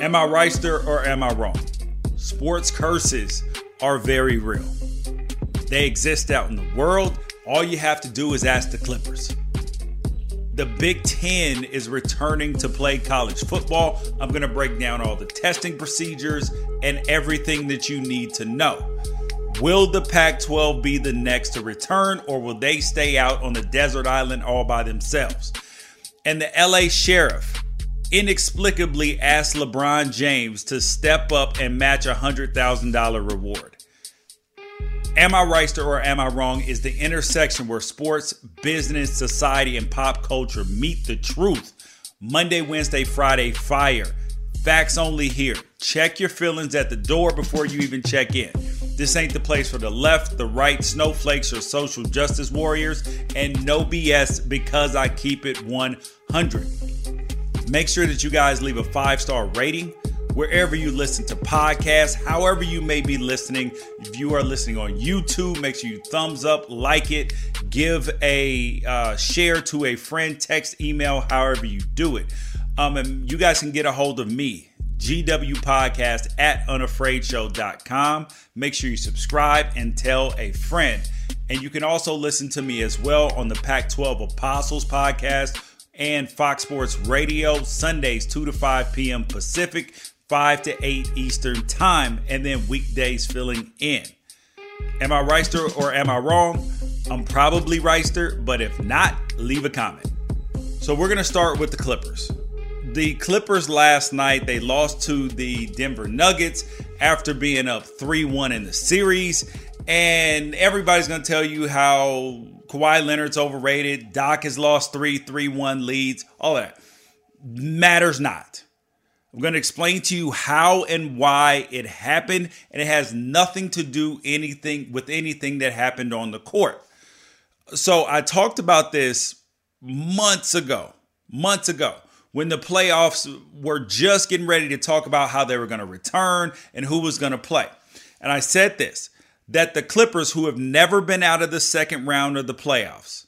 Am I Wrighster or am I wrong? Sports curses are very real. They exist out in the world. All you have to do is ask the Clippers. The Big Ten is returning to play college football. I'm going to break down all the testing procedures and everything that you need to know. Will the Pac 12 be the next to return, or will they stay out on the desert island all by themselves? And the LA Sheriff inexplicably asked LeBron James to step up and match a $100,000 reward. Am I right or am I wrong is the intersection where sports, business, society, and pop culture meet the truth. Monday, Wednesday, Friday, fire. Facts only here. Check your feelings at the door before you even check in. This ain't the place for the left, the right, snowflakes, or social justice warriors, and no BS because I keep it 100. Make sure that you guys leave a five star rating wherever you listen to podcasts, however you may be listening. If you are listening on YouTube, make sure you thumbs up, like it, give a uh, share to a friend, text, email, however you do it. Um, and you guys can get a hold of me, GW Podcast at unafraidshow.com. Make sure you subscribe and tell a friend. And you can also listen to me as well on the Pac 12 Apostles podcast and Fox Sports Radio, Sundays, 2 to 5 p.m. Pacific, 5 to 8 Eastern Time, and then weekdays filling in. Am I Wrighster or am I wrong? I'm probably Wrighster, but if not, leave a comment. So we're going to start with the Clippers. The Clippers last night, they lost to the Denver Nuggets after being up 3 1 in the series. And everybody's going to tell you how Kawhi Leonard's overrated. Doc has lost three, three, one leads. All that matters not. I'm going to explain to you how and why it happened, and it has nothing to do anything with anything that happened on the court. So I talked about this months ago, months ago, when the playoffs were just getting ready to talk about how they were going to return and who was going to play. And I said this that the Clippers, who have never been out of the second round of the playoffs,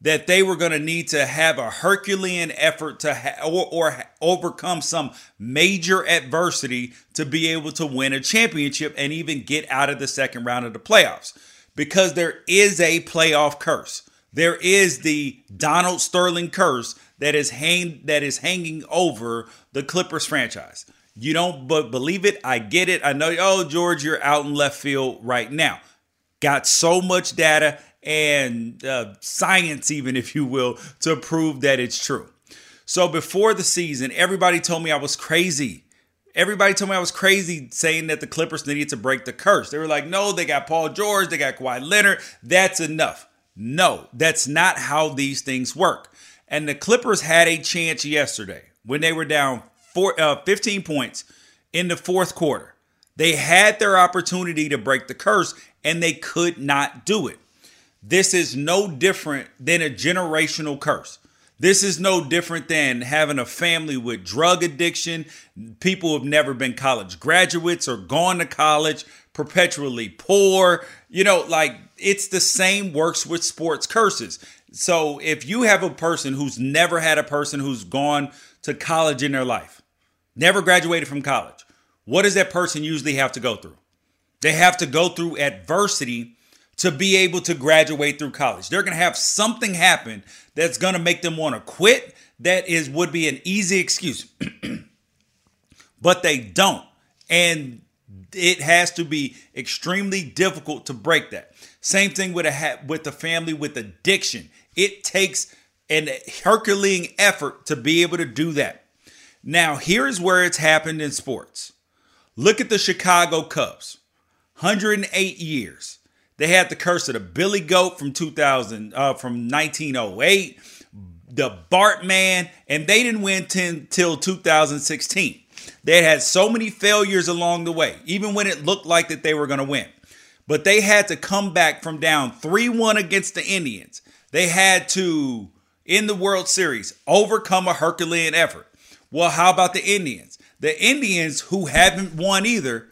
that they were going to need to have a Herculean effort to ha- or, or overcome some major adversity to be able to win a championship and even get out of the second round of the playoffs. Because there is a playoff curse. There is the Donald Sterling curse that is hang- that is hanging over the Clippers franchise. You don't but believe it. I get it. I know, oh, George, you're out in left field right now. Got so much data and uh, science, even if you will, to prove that it's true. So before the season, everybody told me I was crazy. Everybody told me I was crazy saying that the Clippers needed to break the curse. They were like, no, they got Paul George, they got Kawhi Leonard. That's enough. No, that's not how these things work. And the Clippers had a chance yesterday when they were down four, uh, 15 points in the fourth quarter. They had their opportunity to break the curse and they could not do it. This is no different than a generational curse. This is no different than having a family with drug addiction, people who have never been college graduates or gone to college, perpetually poor. You know, like it's the same works with sports curses. So if you have a person who's never had a person who's gone to college in their life, never graduated from college, what does that person usually have to go through? They have to go through adversity to be able to graduate through college. They're going to have something happen that's going to make them want to quit. That is would be an easy excuse. but they don't. And it has to be extremely difficult to break that. Same thing with a with the family with addiction. It takes an Herculean effort to be able to do that. Now, here's where it's happened in sports. Look at the Chicago Cubs. 108 years. They had the curse of the Billy Goat from 2000 uh, from 1908, the Bartman, and they didn't win till 2016. They had so many failures along the way, even when it looked like that they were going to win. But they had to come back from down 3-1 against the Indians. They had to in the World Series overcome a Herculean effort. Well, how about the Indians? The Indians who haven't won either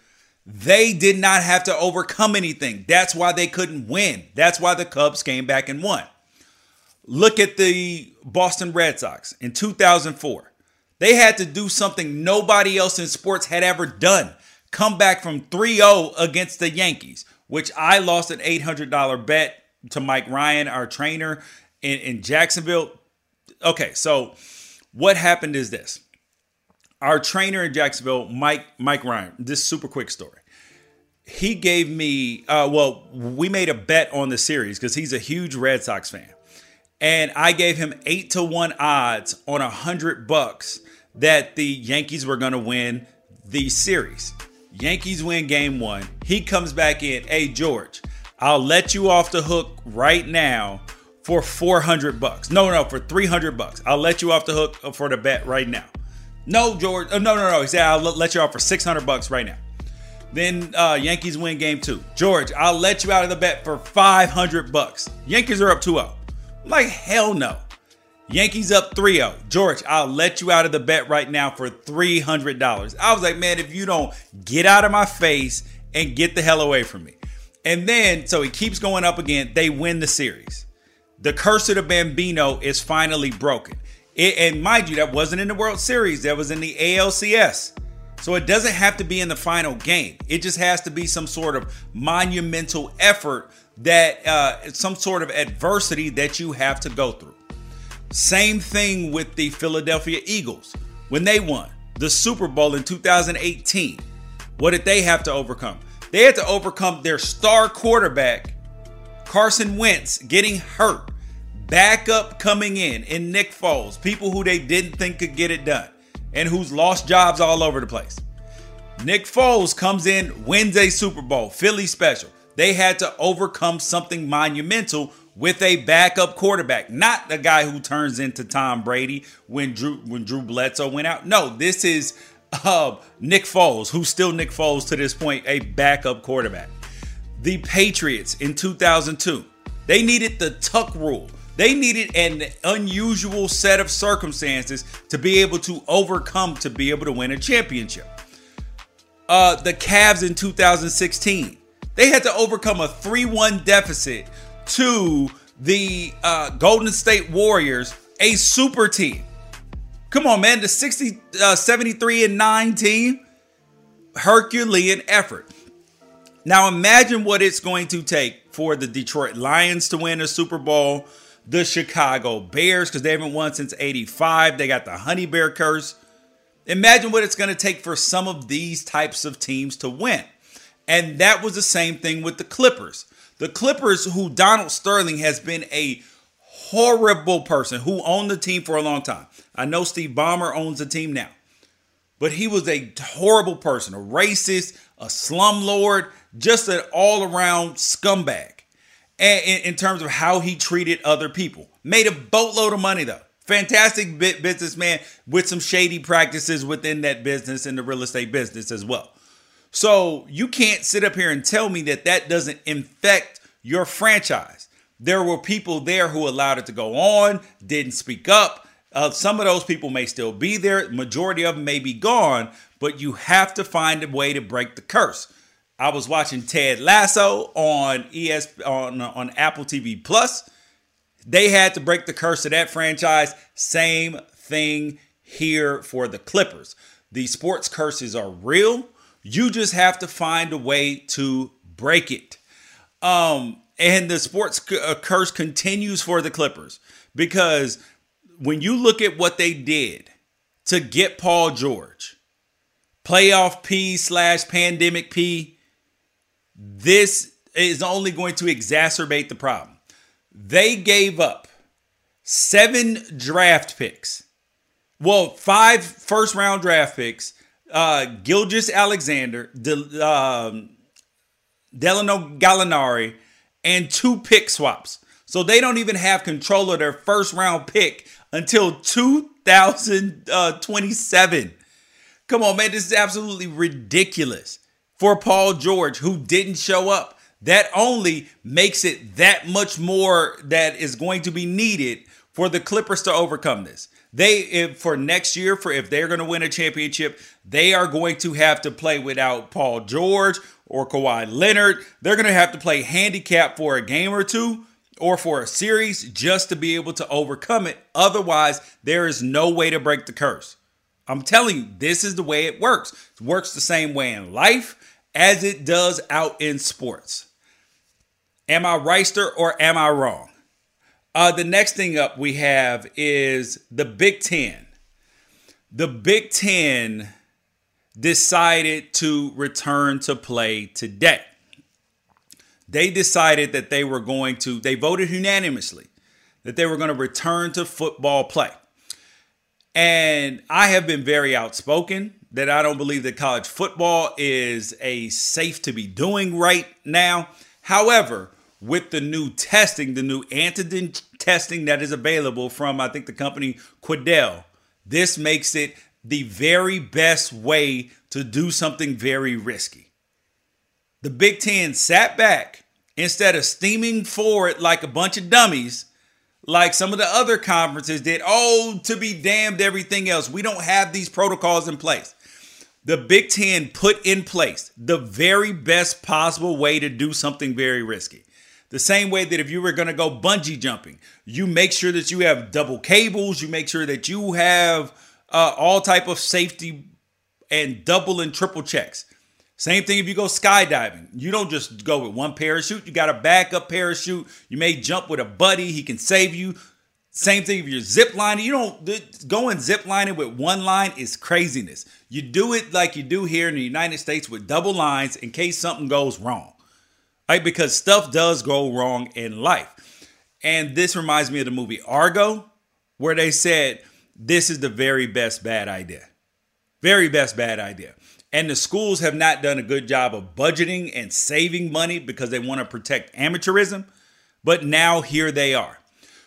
they did not have to overcome anything. That's why they couldn't win. That's why the Cubs came back and won. Look at the Boston Red Sox in 2004. They had to do something nobody else in sports had ever done. Come back from 3-0 against the Yankees, which I lost an $800 bet to Mike Ryan, our trainer in, in Jacksonville. Okay, so what happened is this. Our trainer in Jacksonville, Mike Mike Ryan, this super quick story. He gave me uh, well, we made a bet on the series because he's a huge Red Sox fan. And I gave him eight to one odds on a hundred bucks that the Yankees were gonna win the series. Yankees win game one. He comes back in. Hey George, I'll let you off the hook right now for 400 bucks. No, no, for 300 bucks. I'll let you off the hook for the bet right now. No, George. Oh, no, no, no. He said, I'll let you out for 600 bucks right now. Then uh, Yankees win game two. George, I'll let you out of the bet for 500 bucks. Yankees are up 2 0. Like, hell no. Yankees up 3 0. George, I'll let you out of the bet right now for $300. I was like, man, if you don't get out of my face and get the hell away from me. And then, so he keeps going up again. They win the series the curse of the Bambino is finally broken. It, and mind you, that wasn't in the World Series, that was in the ALCS. So it doesn't have to be in the final game. It just has to be some sort of monumental effort that uh, some sort of adversity that you have to go through. Same thing with the Philadelphia Eagles when they won the Super Bowl in 2018. What did they have to overcome? They had to overcome their star quarterback Carson Wentz getting hurt, backup coming in, in Nick Foles, people who they didn't think could get it done, and who's lost jobs all over the place. Nick Foles comes in, wins a Super Bowl, Philly special. They had to overcome something monumental with a backup quarterback, not the guy who turns into Tom Brady when Drew when Drew Bledsoe went out. No, this is uh, Nick Foles, who's still Nick Foles to this point, a backup quarterback the Patriots in 2002. They needed the tuck rule. They needed an unusual set of circumstances to be able to overcome to be able to win a championship. Uh, the Cavs in 2016, they had to overcome a 3 1 deficit to the uh, Golden State Warriors, a super team. Come on, man, the 60, uh, 73 and 9 team, Herculean effort. Now imagine what it's going to take for the Detroit Lions to win a Super Bowl, the Chicago Bears, because they haven't won since 85. They got the Honey Bear curse. Imagine what it's going to take for some of these types of teams to win. And that was the same thing with the Clippers. The Clippers, who Donald Sterling has been a horrible person who owned the team for a long time. I know Steve Ballmer owns the team now, but he was a horrible person, a racist, a slumlord, just an all around scumbag. In, terms of how he treated other people, made a boatload of money though. Fantastic businessman with some shady practices within that business and the real estate business as well. So you can't sit up here and tell me that that doesn't infect your franchise. There were people there who allowed it to go on, didn't speak up. Uh, some of those people may still be there. Majority of them may be gone, but you have to find a way to break the curse. I was watching Ted Lasso on ES on on Apple TV Plus. They had to break the curse of that franchise. Same thing here for the Clippers. The sports curses are real. You just have to find a way to break it. Um, and the sports uh, curse continues for the Clippers because when you look at what they did to get Paul George, playoff P slash pandemic P, this is only going to exacerbate the problem. They gave up seven draft picks. Well, five first round draft picks. Uh, Gilgeous-Alexander, De, um, Delano Gallinari, and two pick swaps. So they don't even have control of their first round pick until 2027. Come on, man. This is absolutely ridiculous for Paul George, who didn't show up. That only makes it that much more that is going to be needed for the Clippers to overcome this. They if, for next year for if they're going to win a championship, they are going to have to play without Paul George or Kawhi Leonard. They're going to have to play handicap for a game or two or for a series just to be able to overcome it. Otherwise, there is no way to break the curse. I'm telling you, this is the way it works. It works the same way in life as it does out in sports. Am I Wrighster or am I wrong? Uh, the next thing up we have is the Big Ten. The Big Ten decided to return to play today. They decided that they were going to, they voted unanimously that they were going to return to football play. And I have been very outspoken that I don't believe that college football is a safe to be doing right now. However, with the new testing, the new antigen testing that is available from, I think, the company Quidel, this makes it the very best way to do something very risky. The Big Ten sat back instead of steaming forward like a bunch of dummies, like some of the other conferences did. Oh, to be damned, everything else. We don't have these protocols in place. The Big Ten put in place the very best possible way to do something very risky. The same way that if you were going to go bungee jumping, you make sure that you have double cables, you make sure that you have uh, all type of safety and double and triple checks. Same thing if you go skydiving. You don't just go with one parachute. You got a backup parachute. You may jump with a buddy. He can save you. Same thing if you're zip lining. You don't going zip lining with one line is craziness. You do it like you do here in the United States with double lines in case something goes wrong. Right? Because stuff does go wrong in life. And this reminds me of the movie Argo, where they said this is the very best bad idea. Very best bad idea. And the schools have not done a good job of budgeting and saving money because they want to protect amateurism. But now here they are.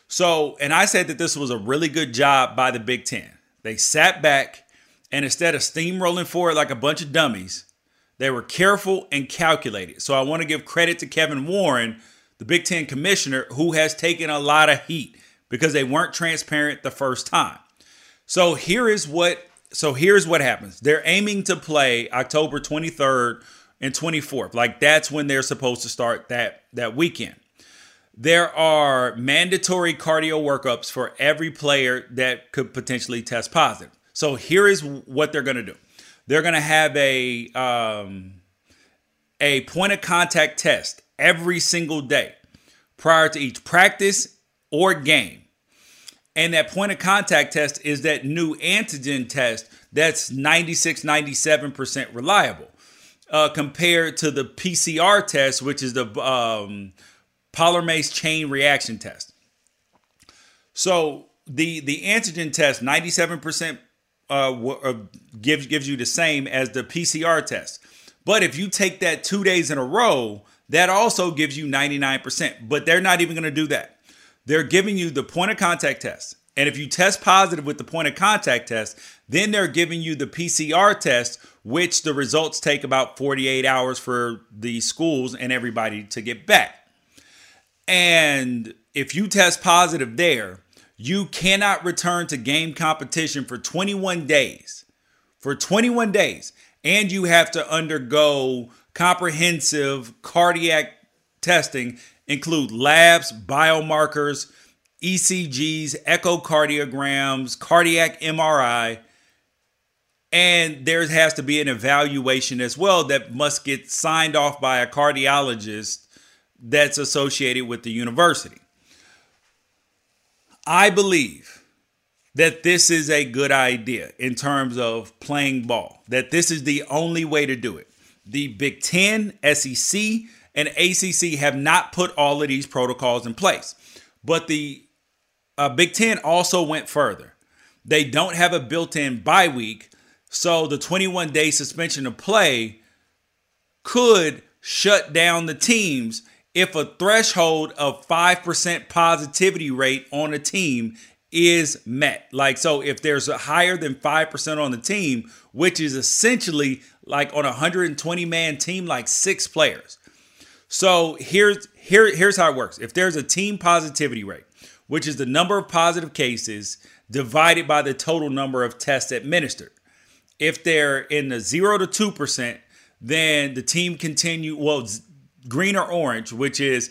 So, and I said that this was a really good job by the Big Ten. They sat back and instead of steamrolling forward like a bunch of dummies, they were careful and calculated. So I want to give credit to Kevin Warren, the Big Ten commissioner, who has taken a lot of heat because they weren't transparent the first time. So here is what so here's what happens. They're aiming to play October 23rd and 24th. Like that's when they're supposed to start that that weekend. There are mandatory cardio workups for every player that could potentially test positive. So here is what they're going to do. They're going to have a um, a point of contact test every single day prior to each practice or game. And that point of contact test is that new antigen test that's 96, 97% reliable uh, compared to the PCR test, which is the um, polymerase chain reaction test. So the the antigen test, 97% uh, uh, gives gives you the same as the PCR test. But if you take that two days in a row, that also gives you 99%. But they're not even going to do that. They're giving you the point of contact test. And if you test positive with the point of contact test, then they're giving you the PCR test, which the results take about 48 hours for the schools and everybody to get back. And if you test positive there, you cannot return to game competition for 21 days. For 21 days. And you have to undergo comprehensive cardiac testing, include labs, biomarkers, ECGs, echocardiograms, cardiac MRI, and there has to be an evaluation as well that must get signed off by a cardiologist that's associated with the university. I believe that this is a good idea in terms of playing ball, that this is the only way to do it. The Big Ten, SEC, and ACC have not put all of these protocols in place. But the uh, Big Ten also went further. They don't have a built in bye week, so the 21 day suspension of play could shut down the teams if a threshold of 5% positivity rate on a team is met. Like, so if there's a higher than 5% on the team, which is essentially like on a 120 man team, like six players. So here's here, here's how it works. If there's a team positivity rate which is the number of positive cases divided by the total number of tests administered. If they're in the 0 to 2%, then the team continue, well, green or orange, which is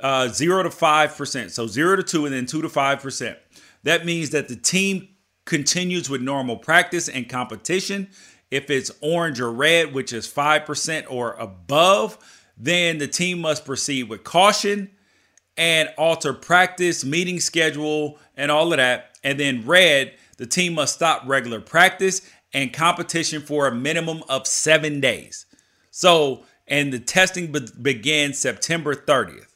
uh, 0 to 5%. So 0 to 2 and then 2 to 5%. That means that the team continues with normal practice and competition. If it's orange or red, which is 5% or above, then the team must proceed with caution and alter practice, meeting schedule, and all of that. And then red, the team must stop regular practice and competition for a minimum of seven days. So, and the testing be- began September 30th.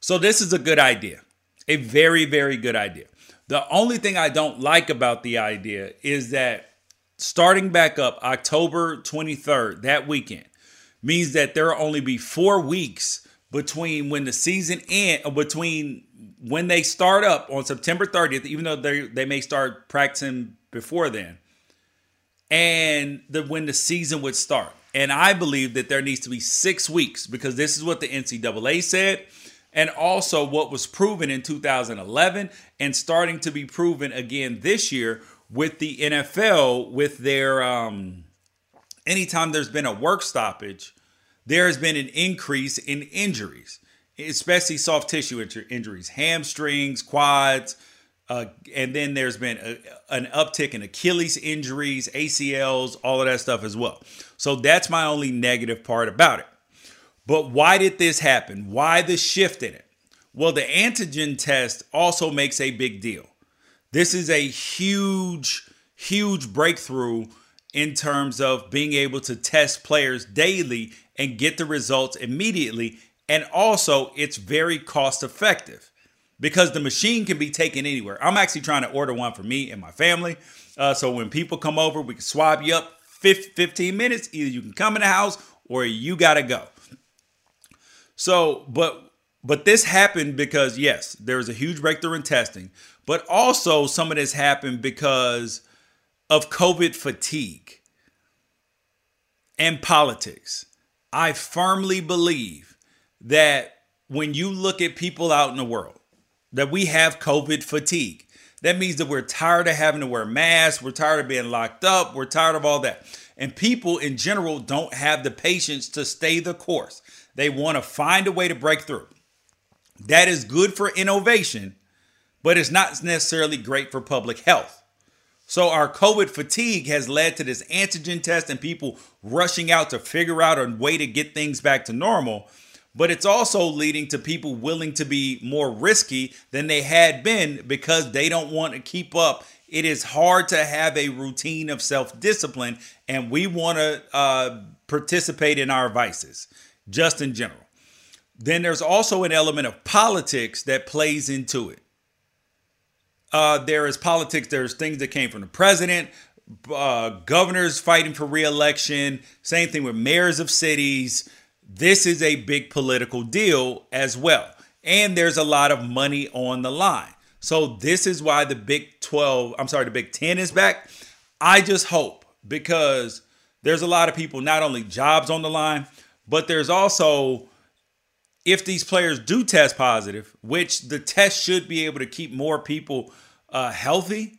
So, this is a good idea, a very, very good idea. The only thing I don't like about the idea is that starting back up October 23rd, that weekend, means that there will only be four weeks between when the season end, uh, between when they start up on September 30th, even though they they may start practicing before then, and the when the season would start. And I believe that there needs to be six weeks because this is what the NCAA said, and also what was proven in 2011 and starting to be proven again this year with the NFL with their um, anytime there's been a work stoppage, there has been an increase in injuries, especially soft tissue injuries, hamstrings, quads, uh, and then there's been a, an uptick in Achilles injuries, ACLs, all of that stuff as well. So that's my only negative part about it. But why did this happen? Why the shift in it? Well, the antigen test also makes a big deal. This is a huge, huge breakthrough in terms of being able to test players daily and get the results immediately. And also, it's very cost effective because the machine can be taken anywhere. I'm actually trying to order one for me and my family. Uh, so when people come over, we can swab you up 15 minutes. Either you can come in the house or you got to go. So, but but this happened because yes, there was a huge breakthrough in testing, but also some of this happened because of COVID fatigue and politics. I firmly believe that when you look at people out in the world, that we have COVID fatigue. That means that we're tired of having to wear masks, we're tired of being locked up, we're tired of all that. And people in general don't have the patience to stay the course. They want to find a way to break through. That is good for innovation, but it's not necessarily great for public health. So our COVID fatigue has led to this antigen test and people rushing out to figure out a way to get things back to normal. But it's also leading to people willing to be more risky than they had been because they don't want to keep up. It is hard to have a routine of self discipline, and we want to uh, participate in our vices, just in general. Then there's also an element of politics that plays into it uh, there is politics. There's things that came from the president, uh, governors fighting for reelection. Same thing with mayors of cities. This is a big political deal as well. And there's a lot of money on the line. So this is why the Big 12, I'm sorry, the Big 10 is back. I just hope because there's a lot of people, not only jobs on the line, but there's also if these players do test positive, which the test should be able to keep more people uh, healthy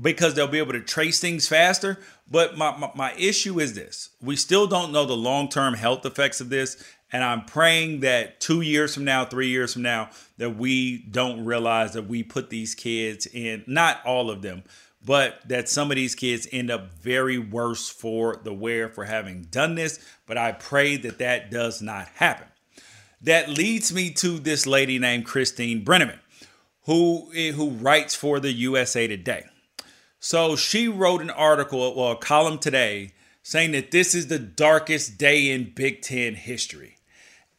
because they'll be able to trace things faster. But my, my, my issue is this we still don't know the long term health effects of this. And I'm praying that two years from now, three years from now, that we don't realize that we put these kids in, not all of them, but that some of these kids end up very worse for the wear for having done this. But I pray that that does not happen. That leads me to this lady named Christine Brenneman who eh, who writes for the USA Today. So she wrote an article, well, a column today, saying that this is the darkest day in Big Ten history.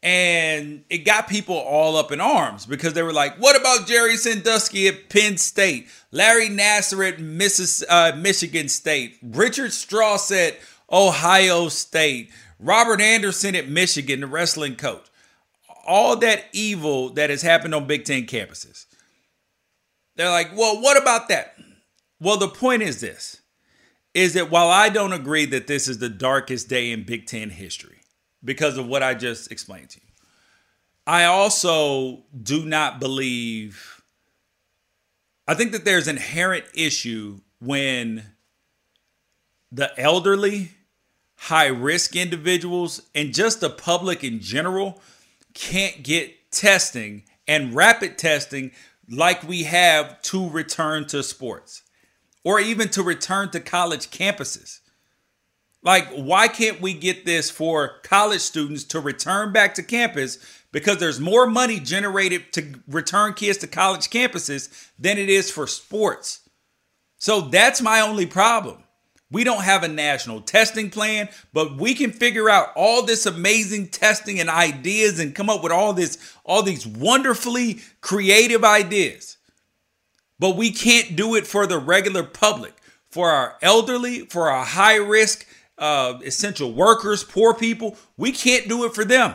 And it got people all up in arms because they were like, what about Jerry Sandusky at Penn State? Larry Nassar at Missis, uh, Michigan State? Richard Strauss at Ohio State? Robert Anderson at Michigan, the wrestling coach? All that evil that has happened on Big Ten campuses. They're like, well, what about that? Well, the point is this is that while I don't agree that this is the darkest day in Big Ten history because of what I just explained to you, I also do not believe, I think that there's inherent issue when the elderly, high risk individuals, and just the public in general can't get testing and rapid testing like we have to return to sports or even to return to college campuses. Like, why can't we get this for college students to return back to campus? Because there's more money generated to return kids to college campuses than it is for sports. So that's my only problem. We don't have a national testing plan, but we can figure out all this amazing testing and ideas and come up with all this all these wonderfully creative ideas. But we can't do it for the regular public, for our elderly, for our high risk uh, essential workers, poor people. We can't do it for them.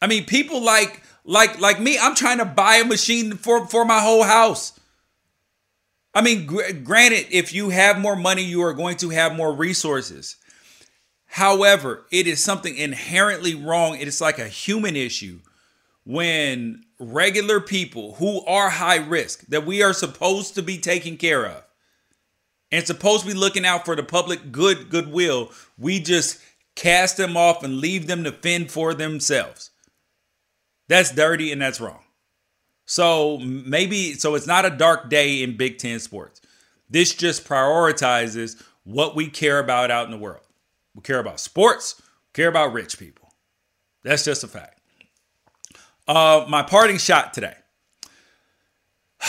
I mean, people like like like me. I'm trying to buy a machine for for my whole house. I mean, gr- granted, if you have more money, you are going to have more resources. However, it is something inherently wrong. It is like a human issue when regular people who are high risk that we are supposed to be taking care of and supposed to be looking out for the public good goodwill, we just cast them off and leave them to fend for themselves. That's dirty and that's wrong. So maybe so it's not a dark day in Big Ten sports. This just prioritizes what we care about out in the world. We care about sports, we care about rich people. That's just a fact. Uh, my parting shot today.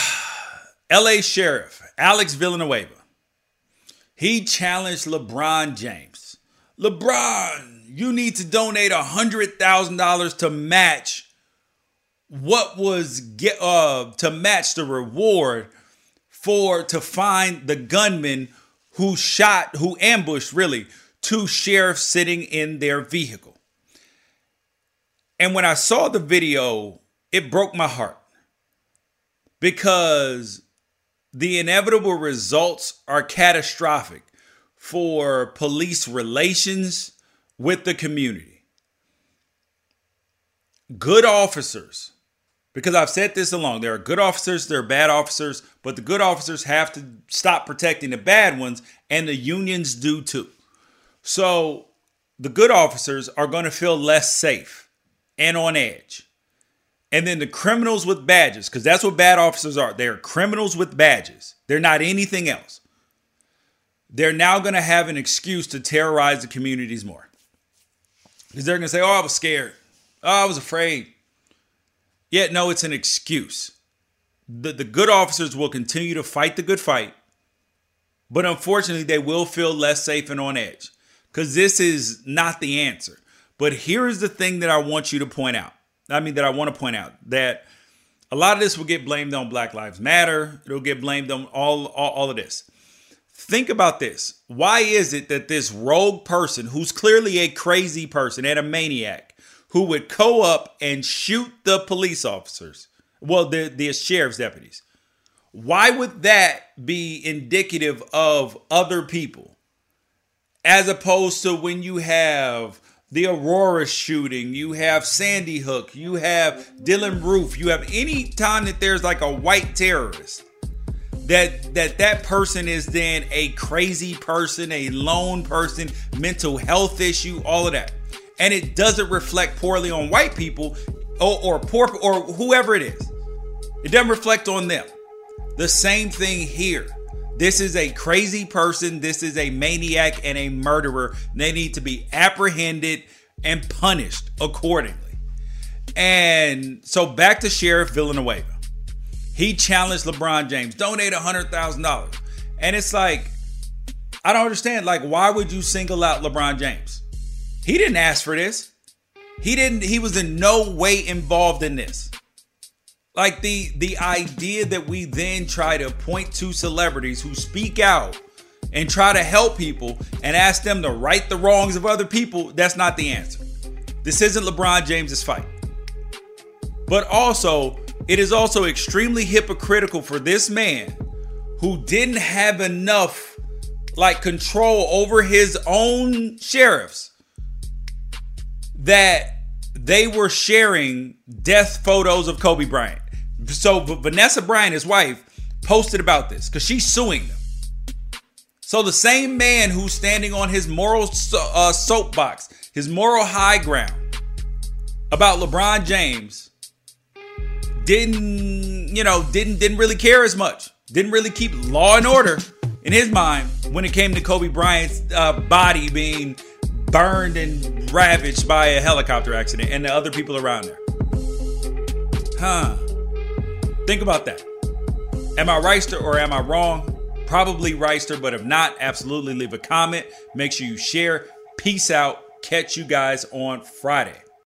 LA Sheriff Alex Villanueva. He challenged LeBron James. LeBron, you need to donate $100,000 to match what was get uh to match the reward for to find the gunman who shot who ambushed really two sheriffs sitting in their vehicle. And when I saw the video, it broke my heart because the inevitable results are catastrophic for police relations with the community. Good officers because I've said this along. There are good officers, there are bad officers, but the good officers have to stop protecting the bad ones, and the unions do too. So the good officers are going to feel less safe and on edge. And then the criminals with badges, because that's what bad officers are. They're criminals with badges. They're not anything else. They're now going to have an excuse to terrorize the communities more. Because they're going to say, oh, I was scared. Oh, I was afraid. Yet, no, it's an excuse. The, the good officers will continue to fight the good fight, but unfortunately, they will feel less safe and on edge because this is not the answer. But here is the thing that I want you to point out. I mean, that I want to point out that a lot of this will get blamed on Black Lives Matter. It'll get blamed on all, all, all of this. Think about this. Why is it that this rogue person, who's clearly a crazy person and a maniac, who would co up and shoot the police officers, well, the, the sheriff's deputies. Why would that be indicative of other people? As opposed to when you have the Aurora shooting, you have Sandy Hook, you have Dylann Roof, you have any time that there's like a white terrorist, that that that person is then a crazy person, a lone person, mental health issue, all of that and it doesn't reflect poorly on white people or, or poor or whoever it is. It doesn't reflect on them. The same thing here. This is a crazy person. This is a maniac and a murderer. They need to be apprehended and punished accordingly. And so back to Sheriff Villanueva. He challenged LeBron James, donate $100,000. And it's like, I don't understand. Like, why would you single out LeBron James? He didn't ask for this. He didn't he was in no way involved in this. Like the the idea that we then try to point to celebrities who speak out and try to help people and ask them to right the wrongs of other people, that's not the answer. This isn't LeBron James's fight. But also, it is also extremely hypocritical for this man who didn't have enough like control over his own sheriffs that they were sharing death photos of Kobe Bryant. So Vanessa Bryant, his wife, posted about this because she's suing them. So the same man who's standing on his moral uh, soapbox, his moral high ground about LeBron James, didn't you know didn't didn't really care as much didn't really keep law and order in his mind when it came to Kobe Bryant's uh, body being burned and ravaged by a helicopter accident and the other people around there. Huh. Think about that. Am I Wrighster or am I wrong? Probably Wrighster, but if not, absolutely leave a comment. Make sure you share. Peace out. Catch you guys on Friday.